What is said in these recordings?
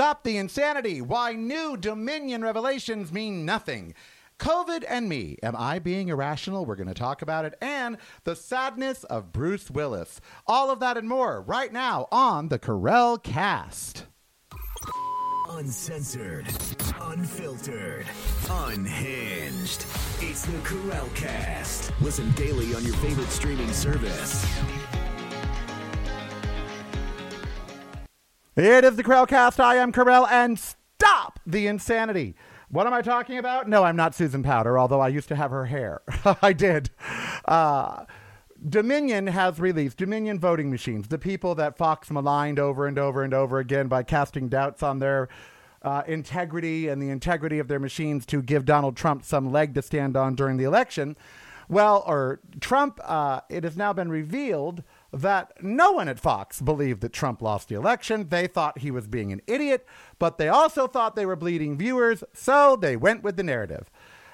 Stop the insanity. Why new Dominion revelations mean nothing. COVID and me. Am I being irrational? We're going to talk about it. And the sadness of Bruce Willis. All of that and more right now on the Karel Cast. Uncensored, unfiltered, unhinged. It's the Karel Cast. Listen daily on your favorite streaming service. It is the Karel Cast. I am Karel, and stop the insanity. What am I talking about? No, I'm not Susan Powter, although I used to have her hair. I did. Uh, Dominion has released Dominion voting machines, the people that Fox maligned over and over and over again by casting doubts on their uh, integrity and the integrity of their machines to give Donald Trump some leg to stand on during the election. Well, or Trump, uh, it has now been revealed that no one at Fox believed that Trump lost the election. They thought he was being an idiot, but they also thought they were bleeding viewers, so they went with the narrative.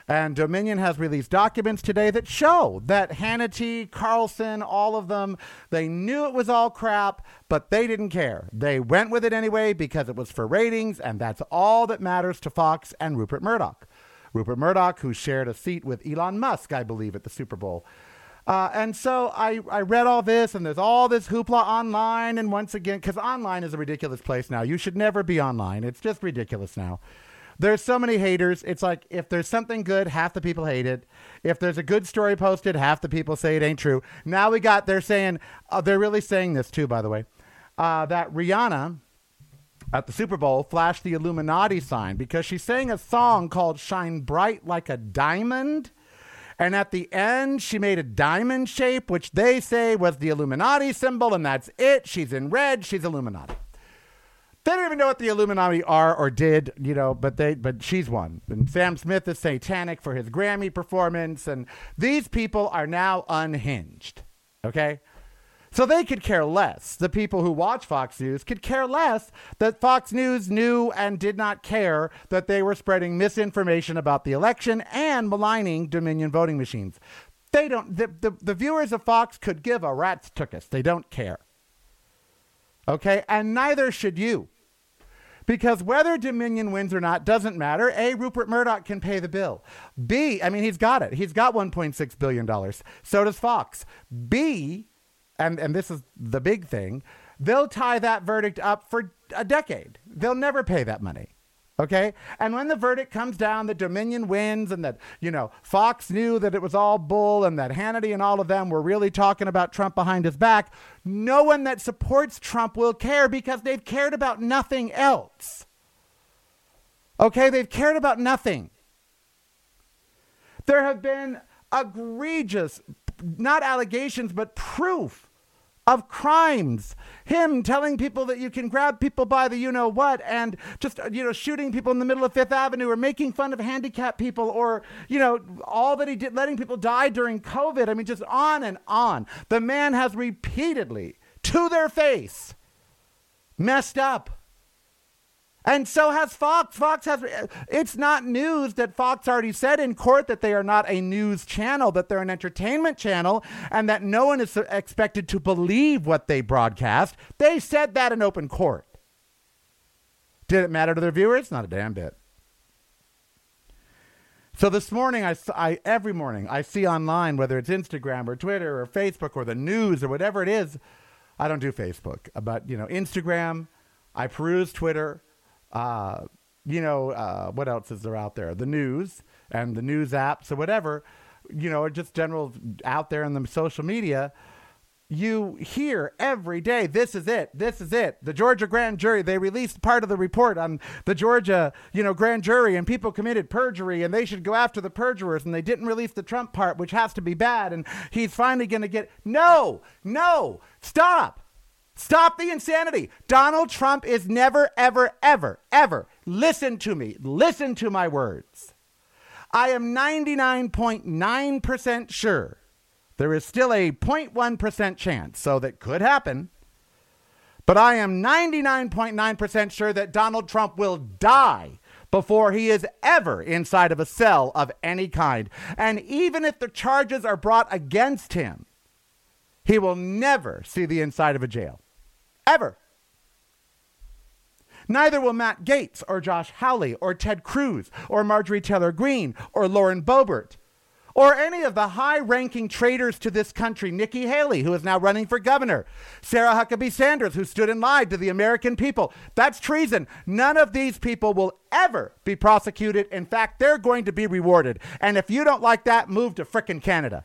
And Dominion has released documents today that show that Hannity, Carlson, all of them, they knew it was all crap, but they didn't care. They went with it anyway because it was for ratings, and that's all that matters to Fox and Rupert Murdoch. Rupert Murdoch, who shared a seat with Elon Musk, I believe, at the Super Bowl. Uh, and so I, I read all this, and there's all this hoopla online. And once again, because online is a ridiculous place now. You should never be online. It's just ridiculous now. There's so many haters. It's like if there's something good, half the people hate it. If there's a good story posted, half the people say it ain't true. Now we got, they're saying, uh, they're really saying this too, by the way, uh, that Rihanna at the Super Bowl flashed the Illuminati sign because she sang a song called Shine Bright Like a Diamond. And at the end, she made a diamond shape, which they say was the Illuminati symbol, and that's it. She's in red. She's Illuminati. They don't even know what the Illuminati are or did, you know, but they but she's one. And Sam Smith is satanic for his Grammy performance, and these people are now unhinged. Okay? So they could care less. The people who watch Fox News could care less that Fox News knew and did not care that they were spreading misinformation about the election and maligning Dominion voting machines. They don't, the, the, the viewers of Fox could give a rat's tuchus. They don't care. Okay? And neither should you. Because whether Dominion wins or not doesn't matter. A, Rupert Murdoch can pay the bill. B, I mean, he's got it. He's got $1.6 billion. So does Fox. B, and, and this is the big thing, they'll tie that verdict up for a decade. They'll never pay that money. Okay? And when the verdict comes down that Dominion wins and that, you know, Fox knew that it was all bull and that Hannity and all of them were really talking about Trump behind his back, no one that supports Trump will care because they've cared about nothing else. Okay? They've cared about nothing. There have been egregious, not allegations, but proof of crimes. Him telling people that you can grab people by the you know what and just, you know, shooting people in the middle of Fifth Avenue or making fun of handicapped people or, you know, all that he did, letting people die during COVID. I mean, just on and on. The man has repeatedly, to their face, messed up. And so has Fox. Fox has, it's not news that Fox already said in court that they are not a news channel, that they're an entertainment channel, and that no one is expected to believe what they broadcast. They said that in open court. Did it matter to their viewers? Not a damn bit. So this morning, I, I, every morning I see online, whether it's Instagram or Twitter or Facebook or the news or whatever it is. I don't do Facebook, but you know Instagram. I peruse Twitter. Uh, you know, uh, what else is there out there? The news and the news apps or whatever, you know, just general out there in the social media. You hear every day, this is it, this is it. The Georgia grand jury, they released part of the report on the Georgia, you know, grand jury and people committed perjury and they should go after the perjurers and they didn't release the Trump part, which has to be bad. And he's finally going to get, no, no, stop. Stop the insanity. Donald Trump is never, ever, ever, ever. Listen to me. Listen to my words. I am 99.9% sure there is still a 0.1% chance, so that could happen. But I am 99.9% sure that Donald Trump will die before he is ever inside of a cell of any kind. And even if the charges are brought against him, he will never see the inside of a jail. Ever. Neither will Matt Gaetz or Josh Hawley or Ted Cruz or Marjorie Taylor Greene or Lauren Boebert or any of the high ranking traitors to this country, Nikki Haley, who is now running for governor, Sarah Huckabee Sanders, who stood and lied to the American people. That's treason. None of these people will ever be prosecuted. In fact, they're going to be rewarded. And if you don't like that, move to frickin' Canada.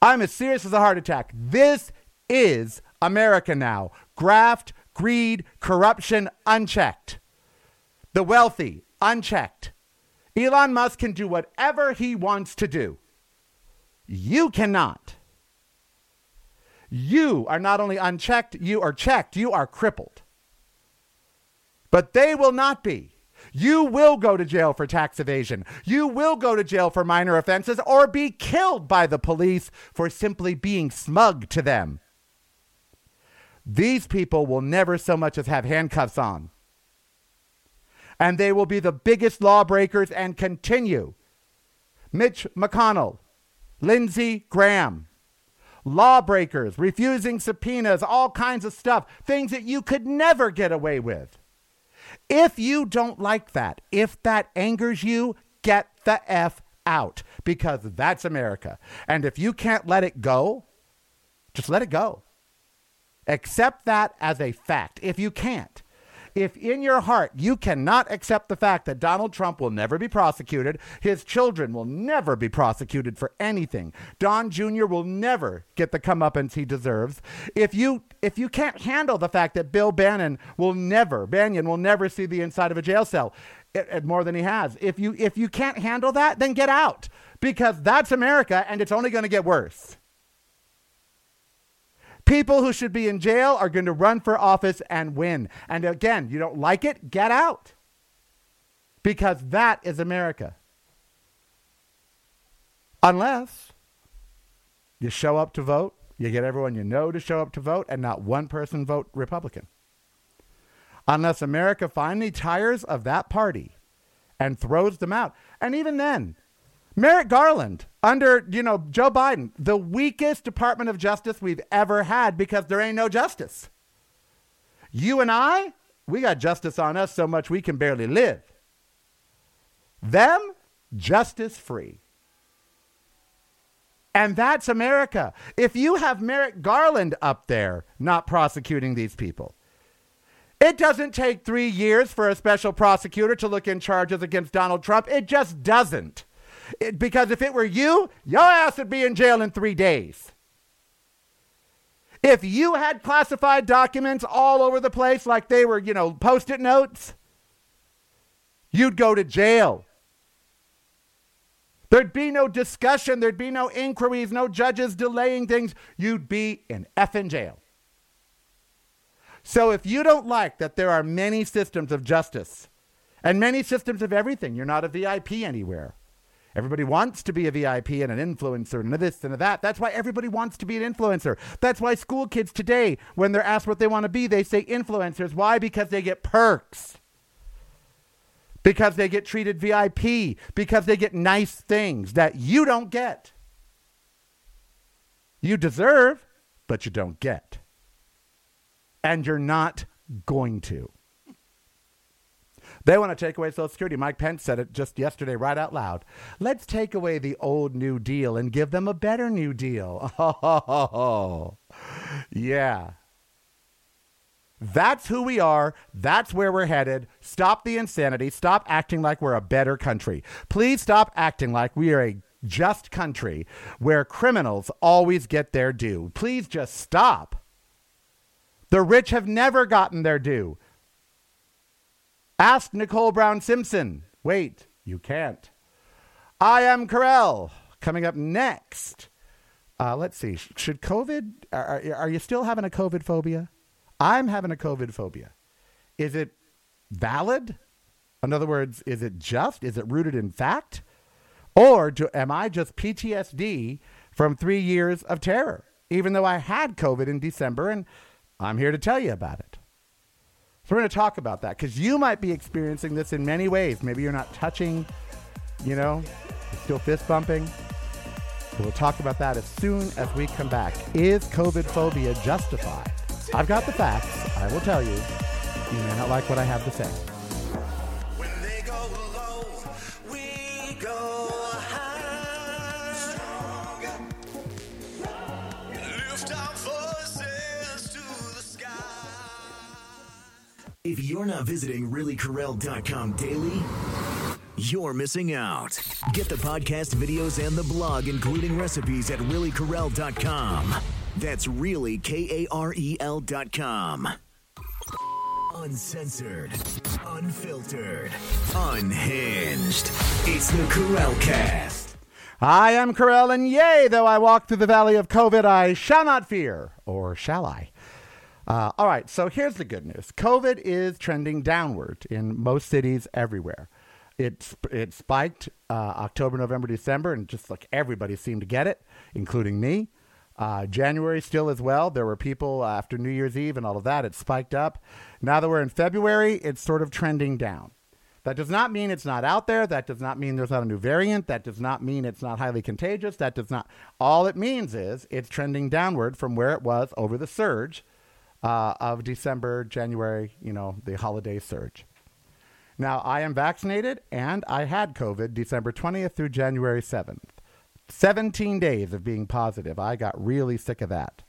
I'm as serious as a heart attack. This is America now. Graft, greed, corruption, unchecked. The wealthy, unchecked. Elon Musk can do whatever he wants to do. You cannot. You are not only unchecked, you are checked, you are crippled. But they will not be. You will go to jail for tax evasion. You will go to jail for minor offenses or be killed by the police for simply being smug to them. These people will never so much as have handcuffs on and they will be the biggest lawbreakers and continue. Mitch McConnell, Lindsey Graham, lawbreakers, refusing subpoenas, all kinds of stuff, things that you could never get away with. If you don't like that, if that angers you, get the F out because that's America. And if you can't let it go, just let it go. Accept that as a fact. If you can't, if in your heart you cannot accept the fact that Donald Trump will never be prosecuted, his children will never be prosecuted for anything, Don Jr. will never get the comeuppance he deserves. If you if you can't handle the fact that Bill Bannon will never, Bannon will never see the inside of a jail cell, it, it, more than he has. If you if you can't handle that, then get out because that's America and it's only going to get worse. People who should be in jail are going to run for office and win. And again, you don't like it? Get out. Because that is America. Unless you show up to vote, you get everyone you know to show up to vote, and not one person vote Republican. Unless America finally tires of that party and throws them out. And even then, Merrick Garland under, you know, Joe Biden, the weakest Department of Justice we've ever had because there ain't no justice. You and I, we got justice on us so much we can barely live. Them, justice free. And that's America. If you have Merrick Garland up there not prosecuting these people, it doesn't take three years for a special prosecutor to look in charges against Donald Trump. It just doesn't. It, because if it were you, your ass would be in jail in three days. If you had classified documents all over the place like they were, you know, post it notes, you'd go to jail. There'd be no discussion. There'd be no inquiries, no judges delaying things. You'd be in effing jail. So if you don't like that there are many systems of justice and many systems of everything, you're not a VIP anywhere. Everybody wants to be a VIP and an influencer and this and that. That's why everybody wants to be an influencer. That's why school kids today, when they're asked what they want to be, they say influencers. Why? Because they get perks. Because they get treated VIP. Because they get nice things that you don't get. You deserve, but you don't get. And you're not going to. They want to take away Social Security. Mike Pence said it just yesterday, right out loud. Let's take away the old New Deal and give them a better New Deal. Oh, yeah. That's who we are. That's where we're headed. Stop the insanity. Stop acting like we're a better country. Please stop acting like we are a just country where criminals always get their due. Please just stop. The rich have never gotten their due. Ask Nicole Brown Simpson. Wait, you can't. I am Karel. Coming up next. Uh, let's see. Should COVID, are, are you still having a COVID phobia? I'm having a COVID phobia. Is it valid? In other words, is it just? Is it rooted in fact? Or do, am I just PTSD from three years of terror, even though I had COVID in December and I'm here to tell you about it? So we're going to talk about that because you might be experiencing this in many ways. Maybe you're not touching, you know, still fist bumping. We'll talk about that as soon as we come back. Is COVID phobia justified? I've got the facts. I will tell you You may not like what I have to say. If you're not visiting reallykarel.com daily, you're missing out. Get the podcast videos and the blog, including recipes at reallykarel.com. That's really K A R E L.com. Uncensored, unfiltered, unhinged. It's the Karel Cast. I am Karel, and yea, though I walk through the valley of COVID, I shall not fear. Or shall I? Uh, all right, so here's the good news COVID is trending downward in most cities everywhere. It, it spiked uh, October, November, December, and just like everybody seemed to get it, including me. Uh, January still as well. There were people after New Year's Eve and all of that. It spiked up. Now that we're in February, it's sort of trending down. That does not mean it's not out there. That does not mean there's not a new variant. That does not mean it's not highly contagious. That does not. All it means is it's trending downward from where it was over the surge uh, of December, January, you know, the holiday surge. Now, I am vaccinated and I had COVID December 20th through January 7th. 17 days of being positive. I got really sick of that.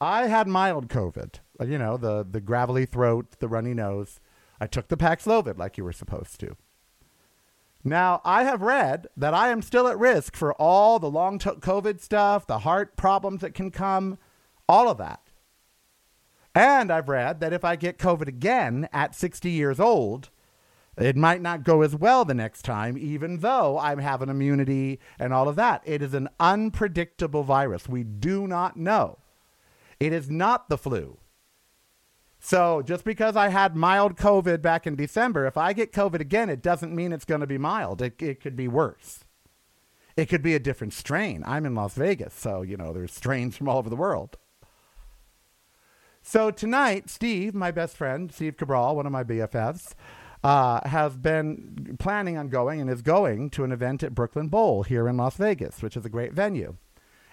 I had mild COVID, uh, you know, the, the gravelly throat, the runny nose. I took the Paxlovid like you were supposed to. Now, I have read that I am still at risk for all the long t- COVID stuff, the heart problems that can come, all of that. And I've read that if I get COVID again at 60 years old, it might not go as well the next time, even though I have an immunity and all of that. It is an unpredictable virus. We do not know. It is not the flu. So just because I had mild COVID back in December, if I get COVID again, it doesn't mean it's going to be mild. It, it could be worse. It could be a different strain. I'm in Las Vegas, so, you know, there's strains from all over the world. So tonight, Steve, my best friend, Steve Cabral, one of my BFFs, uh, has been planning on going and is going to an event at Brooklyn Bowl here in Las Vegas, which is a great venue.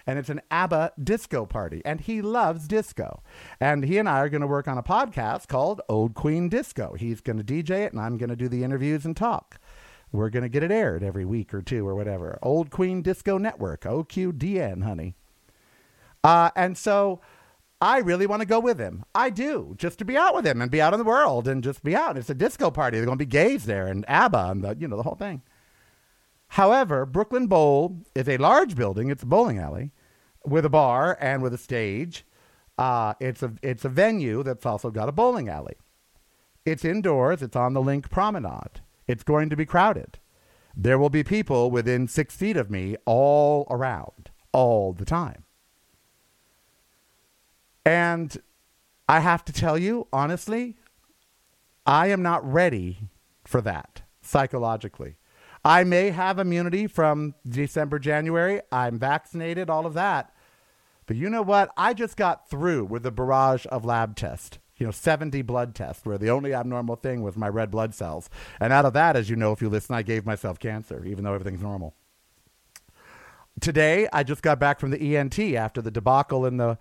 And it's an ABBA disco party, and he loves disco. And he and I are going to work on a podcast called Old Queen Disco. He's going to DJ it, and I'm going to do the interviews and talk. We're going to get it aired every week or two or whatever. Old Queen Disco Network, OQDN, honey. Uh, and so I really want to go with him. I do, just to be out with him and be out in the world and just be out. It's a disco party. There's going to be gays there and ABBA and the, you know, the whole thing. However, Brooklyn Bowl is a large building. It's a bowling alley with a bar and with a stage. Uh, it's a it's a venue that's also got a bowling alley. It's indoors. It's on the LINQ Promenade. It's going to be crowded. There will be people within six feet of me all around, all the time. And I have to tell you, honestly, I am not ready for that psychologically. I may have immunity from December, January. I'm vaccinated, all of that. But you know what? I just got through with a barrage of lab tests. You know, 70 blood tests, where the only abnormal thing was my red blood cells. And out of that, as you know, if you listen, I gave myself cancer, even though everything's normal. Today, I just got back from the ENT after the debacle in the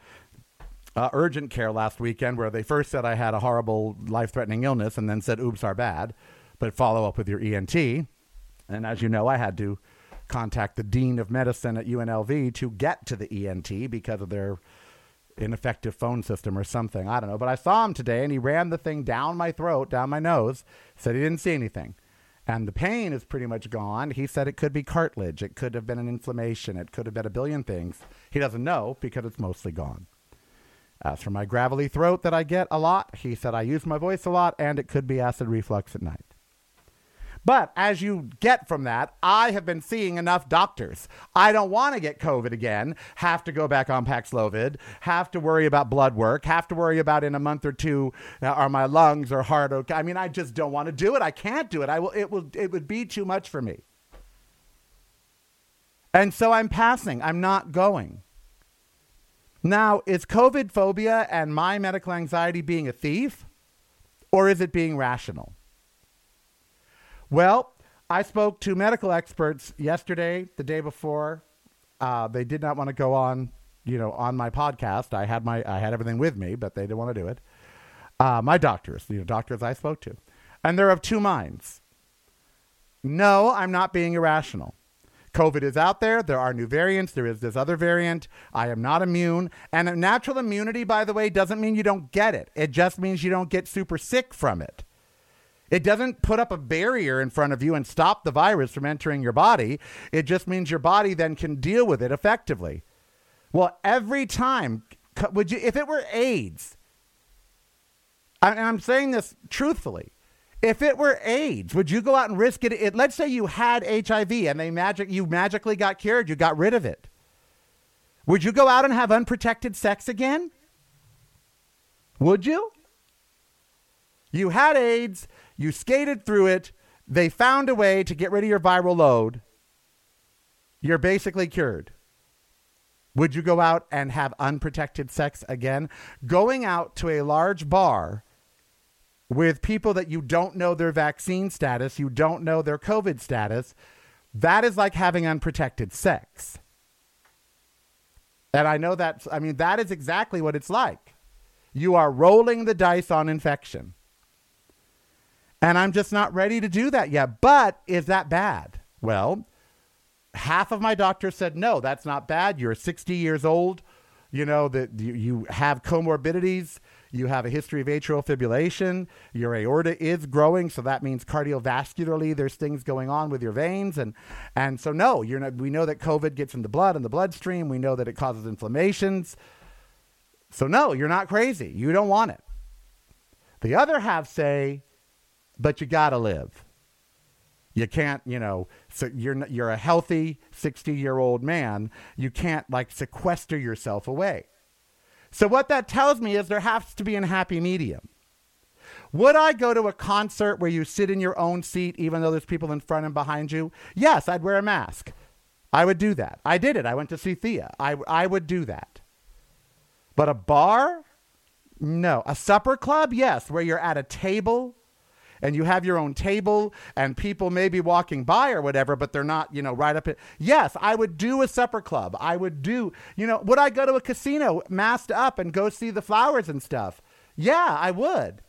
uh, urgent care last weekend where they first said I had a horrible life threatening illness and then said, oops, are bad, but follow up with your ENT. And as you know, I had to contact the dean of medicine at UNLV to get to the ENT because of their ineffective phone system or something. I don't know. But I saw him today and he ran the thing down my throat, down my nose, said he didn't see anything. And the pain is pretty much gone. He said it could be cartilage. It could have been an inflammation. It could have been a billion things. He doesn't know because it's mostly gone. As for my gravelly throat that I get a lot, he said I use my voice a lot and it could be acid reflux at night. But as you get from that, I have been seeing enough doctors. I don't want to get COVID again, have to go back on Paxlovid, have to worry about blood work, have to worry about in a month or two uh, are my lungs or heart okay. I mean, I just don't want to do it. I can't do it. I will it will it would be too much for me. And so I'm passing. I'm not going. Now, is COVID phobia and my medical anxiety being a thief, or is it being rational? Well, I spoke to medical experts yesterday, the day before. Uh, they did not want to go on, you know, on my podcast. I had my, I had everything with me, but they didn't want to do it. uh, my doctors, you know, doctors I spoke to, and they're of two minds. No, I'm not being irrational. COVID is out there. There are new variants. There is this other variant. I am not immune. And natural immunity, by the way, doesn't mean you don't get it. It just means you don't get super sick from it. It doesn't put up a barrier in front of you and stop the virus from entering your body. It just means your body then can deal with it effectively. Well, every time, would you, if it were AIDS, and I'm saying this truthfully, if it were AIDS, would you go out and risk it? it? Let's say you had HIV and they magic you magically got cured, you got rid of it. Would you go out and have unprotected sex again? Would you? You had AIDS, you skated through it, they found a way to get rid of your viral load. You're basically cured. Would you go out and have unprotected sex again? Going out to a large bar with people that you don't know their vaccine status, you don't know their COVID status, that is like having unprotected sex. And I know that, I mean, that is exactly what it's like. You are rolling the dice on infection. And I'm just not ready to do that yet. But is that bad? Well, half of my doctors said, no, that's not bad. You're 60 years old. You know, that you, you have comorbidities you have a history of atrial fibrillation, your aorta is growing, so that means cardiovascularly there's things going on with your veins, and and so no, you're not. We know that COVID gets in the blood and the bloodstream. We know that it causes inflammations. So no, you're not crazy. You don't want it. The other half say, but you got to live. You can't, you know, so you're you're a healthy 60-year-old man. You can't like sequester yourself away. So what that tells me is there has to be a happy medium. Would I go to a concert where you sit in your own seat even though there's people in front and behind you? Yes, I'd wear a mask. I would do that. I did it. I went to see Thea. I, I would do that. But a bar? No. A supper club? Yes, where you're at a table and you have your own table and people may be walking by or whatever, but they're not, you know, right up it. Yes, I would do a supper club. I would do, you know, would I go to a casino masked up and go see the flowers and stuff? Yeah, I would.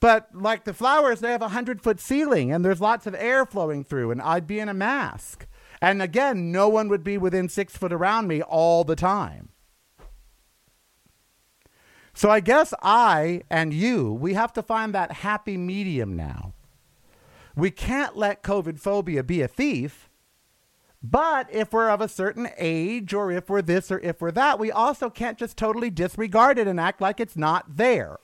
But like the flowers, they have a hundred foot ceiling and there's lots of air flowing through, and I'd be in a mask. And again, no one would be within six foot around me all the time. So I guess I and you, we have to find that happy medium now. We can't let COVID phobia be a thief. But if we're of a certain age, or if we're this or if we're that, we also can't just totally disregard it and act like it's not there.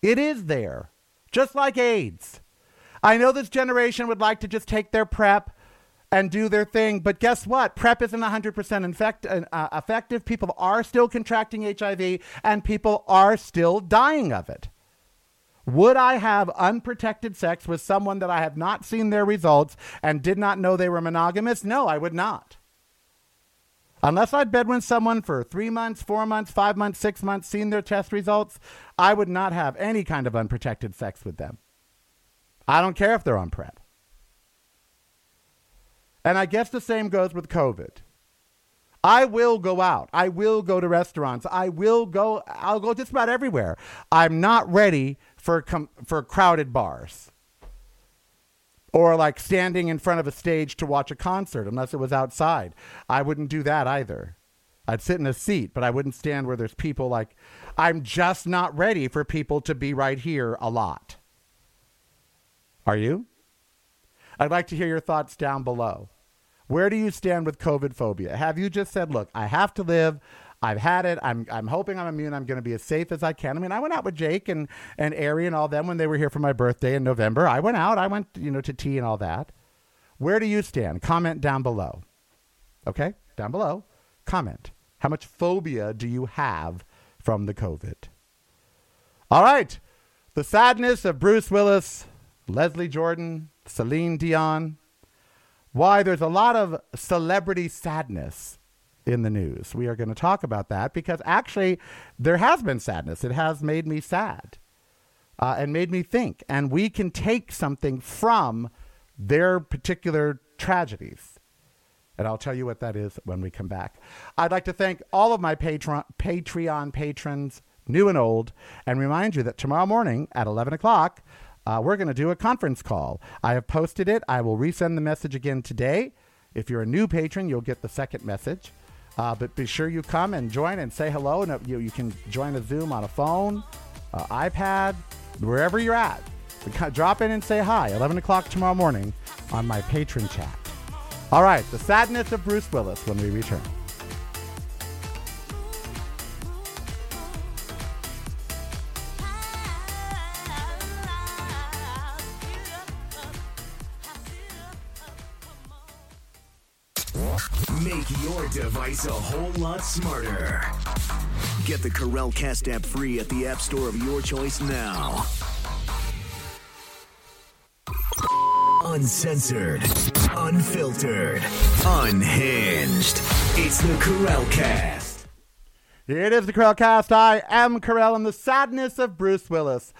It is there, just like AIDS. I know this generation would like to just take their PrEP and do their thing. But guess what? PrEP isn't 100% infect, uh, uh, effective. People are still contracting HIV and people are still dying of it. Would I have unprotected sex with someone that I have not seen their results and did not know they were monogamous? No, I would not. Unless I'd bed with someone for three months, four months, five months, six months, seen their test results, I would not have any kind of unprotected sex with them. I don't care if they're on PrEP. And I guess the same goes with COVID. I will go out. I will go to restaurants. I will go. I'll go just about everywhere. I'm not ready for com- for crowded bars or like standing in front of a stage to watch a concert unless it was outside. I wouldn't do that either. I'd sit in a seat, but I wouldn't stand where there's people like I'm just not ready for people to be right here a lot. Are you? I'd like to hear your thoughts down below. Where do you stand with COVID phobia? Have you just said, look, I have to live. I've had it. I'm, I'm hoping I'm immune. I'm going to be as safe as I can. I mean, I went out with Jake and, and Ari and all them when they were here for my birthday in November. I went out. I went, you know, to tea and all that. Where do you stand? Comment down below. Okay? Down below. Comment. How much phobia do you have from the COVID? All right. The sadness of Bruce Willis, Leslie Jordan, Celine Dion, why there's a lot of celebrity sadness in the news. We are going to talk about that because actually there has been sadness. It has made me sad uh, and made me think. And we can take something from their particular tragedies. And I'll tell you what that is when we come back. I'd like to thank all of my Patreon, Patreon patrons new and old, and remind you that tomorrow morning at 11 o'clock, uh, we're going to do a conference call. I have posted it. I will resend the message again today. If you're a new patron, you'll get the second message. Uh, but be sure you come and join and say hello. And you, you can join a Zoom on a phone, uh, iPad, wherever you're at. Drop in and say hi. 11 o'clock tomorrow morning on my patron chat. All right, the sadness of Bruce Willis when we return. Device a whole lot smarter. Get the Karel Cast app free at the App Store of your choice now. Uncensored, unfiltered, unhinged. It's the Karel Cast. It is the Karel Cast. I am Karel and the sadness of Bruce Willis.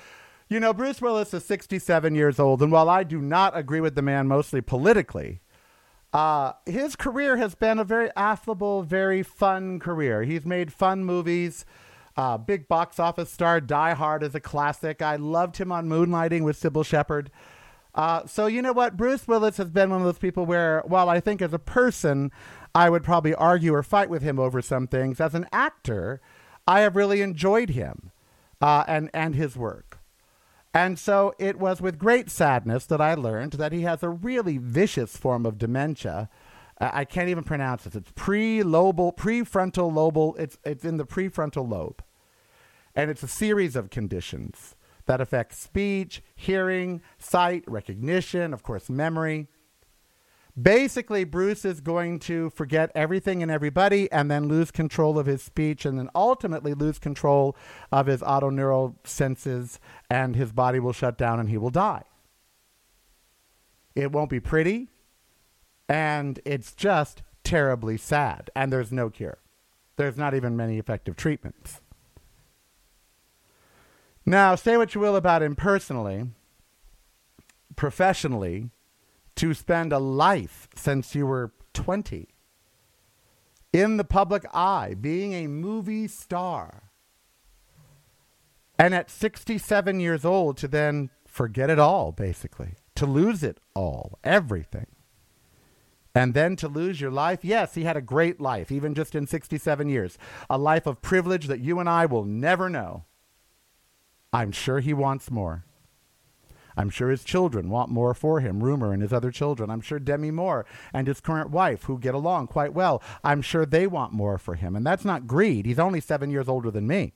You know, Bruce Willis is 67 years old, and while I do not agree with the man mostly politically, uh, his career has been a very affable, very fun career. He's made fun movies. Uh, big box office star, Die Hard is a classic. I loved him on Moonlighting with Cybill Shepherd. Uh, so you know what? Bruce Willis has been one of those people where, while I think as a person, I would probably argue or fight with him over some things. As an actor, I have really enjoyed him uh, and and his work. And so it was with great sadness that I learned that he has a really vicious form of dementia. I can't even pronounce it. It's pre-lobal, prefrontal lobal. It's it's in the prefrontal lobe, and it's a series of conditions that affect speech, hearing, sight, recognition, of course, memory. Basically, Bruce is going to forget everything and everybody and then lose control of his speech and then ultimately lose control of his autoneural senses and his body will shut down and he will die. It won't be pretty and it's just terribly sad and there's no cure. There's not even many effective treatments. Now, say what you will about him personally, professionally, to spend a life since you were 20 in the public eye, being a movie star, and at 67 years old to then forget it all, basically, to lose it all, everything. And then to lose your life? Yes, he had a great life, even just in 67 years. A life of privilege that you and I will never know. I'm sure he wants more. I'm sure his children want more for him, Rumor and his other children. I'm sure Demi Moore and his current wife, who get along quite well, I'm sure they want more for him. And that's not greed. He's only seven years older than me.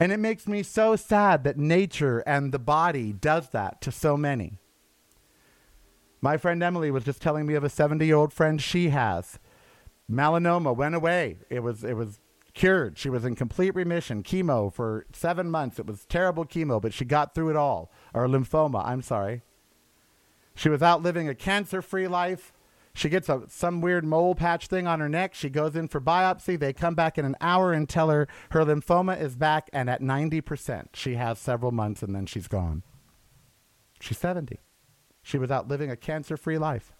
And it makes me so sad that nature and the body does that to so many. My friend Emily was just telling me of a 70 year old friend she has. Melanoma went away. It was, it was cured. She was in complete remission. Chemo for seven months. It was terrible chemo, but she got through it all. Or lymphoma, I'm sorry. She was out living a cancer free life. She gets a, some weird mole patch thing on her neck. She goes in for biopsy. They come back in an hour and tell her her lymphoma is back and at 90%. She has several months and then she's gone. She's 70. She was out living a cancer free life.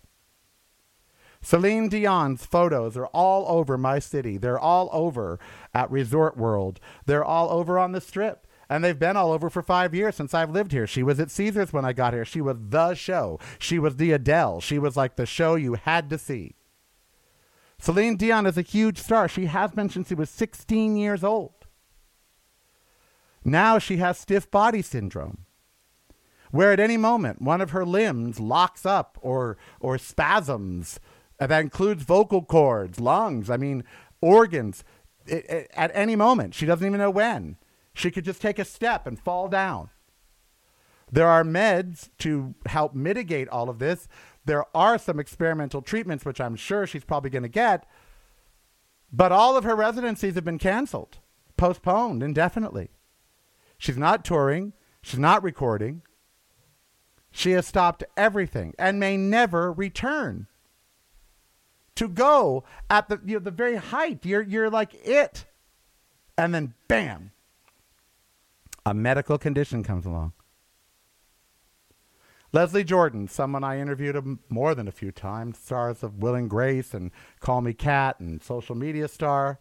Celine Dion's photos are all over my city. They're all over at Resort World. They're all over on the strip. And they've been all over for five years since I've lived here. She was at Caesars when I got here. She was the show. She was the Adele. She was like the show you had to see. Celine Dion is a huge star. She has been since she was 16 years old. Now she has stiff body syndrome where at any moment one of her limbs locks up or or spasms and that includes vocal cords lungs i mean organs it, it, at any moment. She doesn't even know when. She could just take a step and fall down. There are meds to help mitigate all of this. There are some experimental treatments which i'm sure she's probably going to get but all of her residencies have been canceled postponed indefinitely. She's not touring. She's not recording. She has stopped everything and may never return. To go at the you know, the very height, you're you're like it, and then bam, a medical condition comes along. Leslie Jordan, someone I interviewed more than a few times, stars of Will and Grace and Call Me Kat and social media star.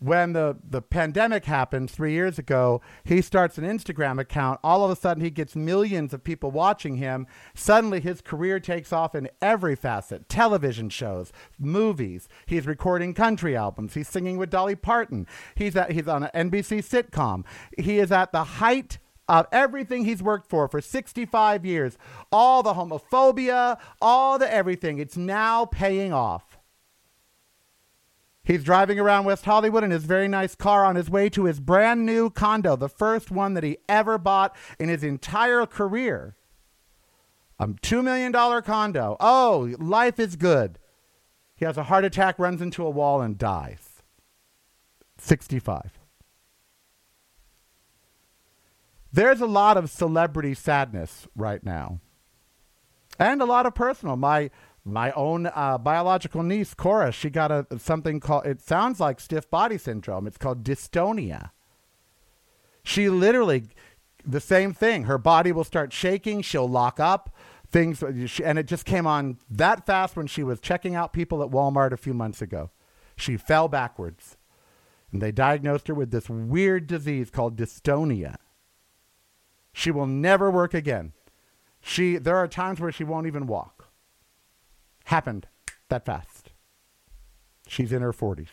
When the, the pandemic happened three years ago, he starts an Instagram account. All of a sudden, he gets millions of people watching him. Suddenly, his career takes off in every facet television shows, movies. He's recording country albums. He's singing with Dolly Parton. He's, at, he's on an NBC sitcom. He is at the height of everything he's worked for for 65 years. All the homophobia, all the everything. It's now paying off. He's driving around West Hollywood in his very nice car on his way to his brand new condo, the first one that he ever bought in his entire career. A $2 million condo. Oh, life is good. He has a heart attack, runs into a wall, and dies. 65. There's a lot of celebrity sadness right now, and a lot of personal. My my own uh, biological niece Cora, she got a something called. It sounds like stiff body syndrome. It's called dystonia. She literally, the same thing. Her body will start shaking. She'll lock up things, and it just came on that fast when she was checking out people at Walmart a few months ago. She fell backwards, and they diagnosed her with this weird disease called dystonia. She will never work again. She there are times where she won't even walk. Happened that fast. She's in her 40s.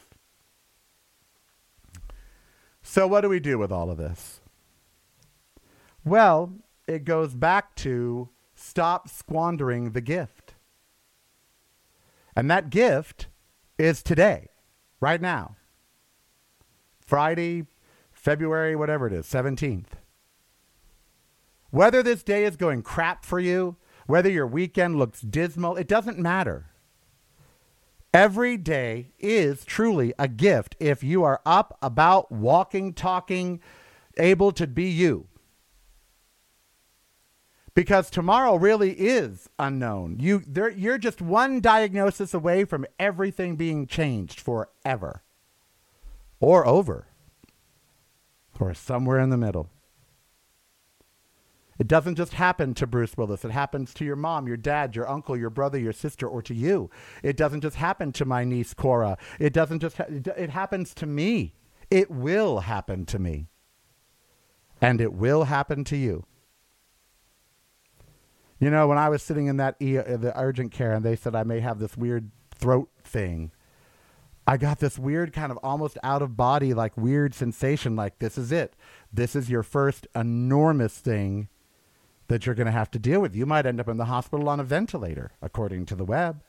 So what do we do with all of this? Well, it goes back to stop squandering the gift. And that gift is today, right now. Friday, February, whatever it is, 17th. Whether this day is going crap for you, whether your weekend looks dismal, it doesn't matter. Every day is truly a gift if you are up, about, walking, talking, able to be you. Because tomorrow really is unknown. You, there, you're just one diagnosis away from everything being changed forever or over or somewhere in the middle. It doesn't just happen to Bruce Willis. It happens to your mom, your dad, your uncle, your brother, your sister, or to you. It doesn't just happen to my niece Cora. It doesn't just. Ha- it happens to me. It will happen to me. And it will happen to you. You know, when I was sitting in that e- uh, the urgent care, and they said I may have this weird throat thing. I got this weird kind of almost out of body, like weird sensation, like this is it. This is your first enormous thing that you're going to have to deal with. You might end up in the hospital on a ventilator, according to the web.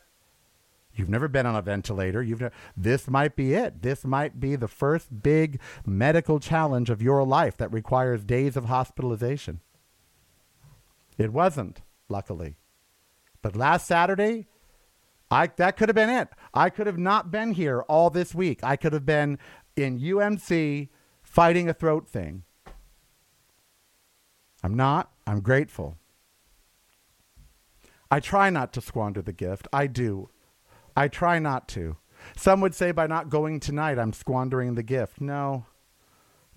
You've never been on a ventilator. You've ne- this might be it. This might be the first big medical challenge of your life that requires days of hospitalization. It wasn't, luckily. But last Saturday, I that could have been it. I could have not been here all this week. I could have been in UMC fighting a throat thing. I'm not. I'm grateful. I try not to squander the gift. I do. I try not to. Some would say by not going tonight, I'm squandering the gift. No.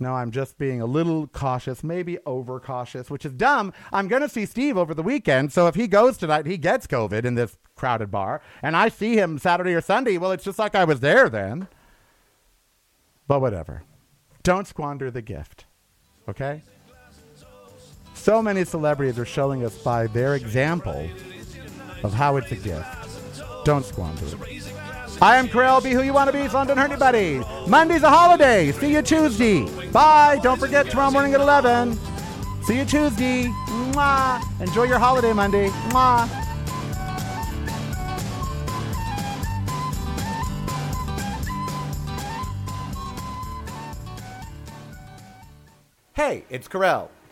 No, I'm just being a little cautious, maybe overcautious, which is dumb. I'm going to see Steve over the weekend. So if he goes tonight, he gets COVID in this crowded bar, and I see him Saturday or Sunday. Well, it's just like I was there then. But whatever. Don't squander the gift. Okay? So many celebrities are showing us by their example of how it's a gift. Don't squander it. I am Karel. Be who you want to be. So don't hurt anybody. Monday's a holiday. See you Tuesday. Bye. Don't forget tomorrow morning at 11. See you Tuesday. Mwah. Enjoy your holiday Monday. Mwah. Hey, it's Karel.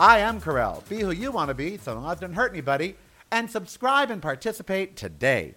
I am Karel. Be who you want to be so long as it doesn't hurt anybody. And subscribe and participate today.